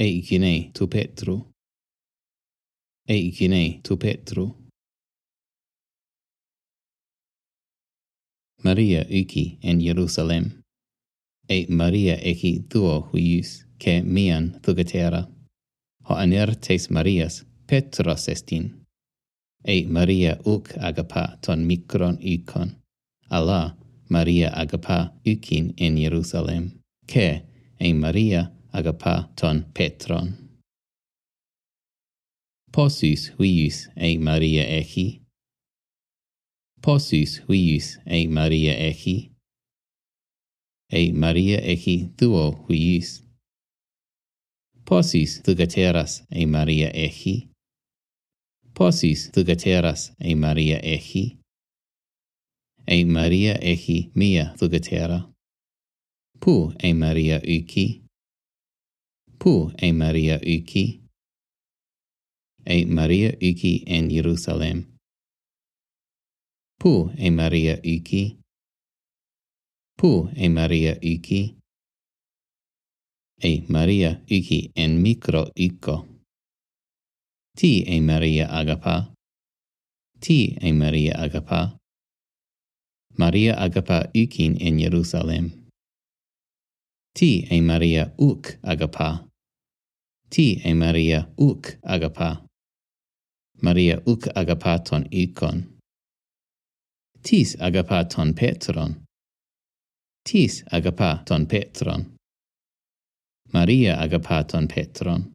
eikinei tu Petru, eikinei tu Petru. Maria uki en Jerusalem, E Maria eki tuo huius, ke mian thugatera. Ho anertes Marias, Petros estin. E Maria uk agapa ton mikron ucon. Allah, Maria agapa ukin en Jerusalem, Ke, e Maria, agapaton Petron. Possis huiis ei Maria echi. Possis huiis ei Maria echi. Ei Maria echi duo huiis. Possis thugateras ei Maria echi. Possis thugateras ei Maria echi. Ei Maria echi mia thugatera. Pu ei Maria uki. Pu e Maria uki. E Maria uki en Jerusalem. Pu e Maria uki. Pu e Maria uki. E Maria uki en micro uko ti e Maria agapa. Ti e Maria agapa. Maria agapa ukin en Jerusalem. Ti e Maria uk agapa ti e Maria uc agapa. Maria uc agapaton icon. Tis agapaton Petron. Tis agapaton Petron. Maria agapaton Petron.